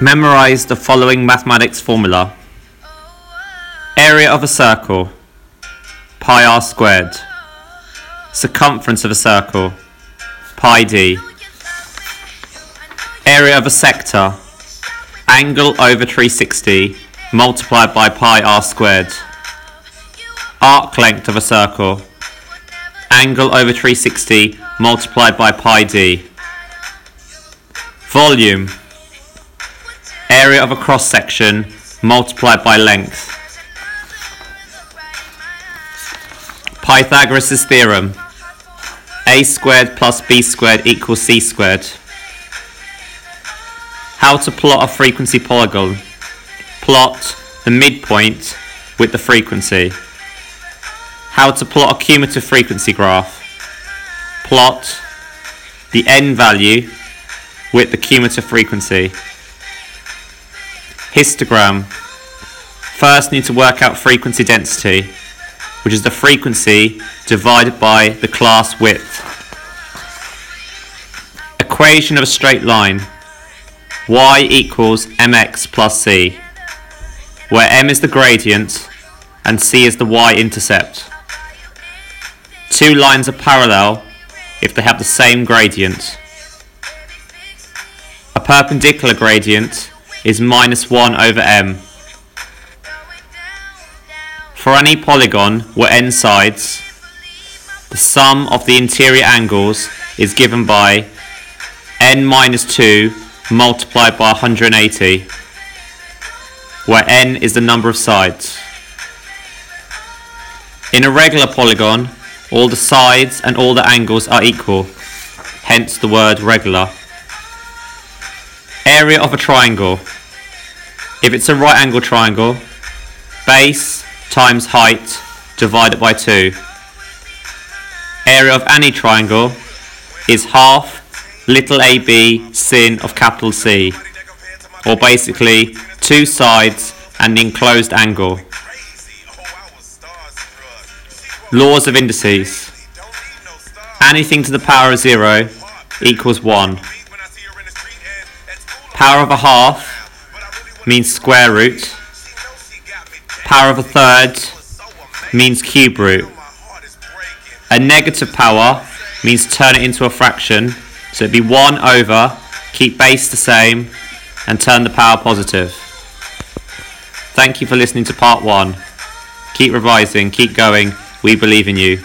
Memorize the following mathematics formula. Area of a circle, pi r squared. Circumference of a circle, pi d. Area of a sector, angle over 360 multiplied by pi r squared. Arc length of a circle, angle over 360 multiplied by pi d. Volume, area of a cross section multiplied by length. Pythagoras' theorem a squared plus b squared equals c squared. How to plot a frequency polygon. Plot the midpoint with the frequency. How to plot a cumulative frequency graph. Plot the n value with the cumulative frequency. Histogram. First need to work out frequency density, which is the frequency divided by the class width. Equation of a straight line. y equals mx plus c, where m is the gradient and c is the y-intercept. Two lines are parallel if they have the same gradient. A perpendicular gradient is minus 1 over m. For any polygon where n sides, the sum of the interior angles is given by n minus 2 multiplied by 180, where n is the number of sides. In a regular polygon, all the sides and all the angles are equal, hence the word regular. Area of a triangle. If it's a right angle triangle, base times height divided by 2. Area of any triangle is half little ab sin of capital C, or basically two sides and the enclosed angle. Laws of indices. Anything to the power of 0 equals 1. Power of a half means square root. Power of a third means cube root. A negative power means turn it into a fraction. So it'd be 1 over, keep base the same, and turn the power positive. Thank you for listening to part 1. Keep revising, keep going. We believe in you.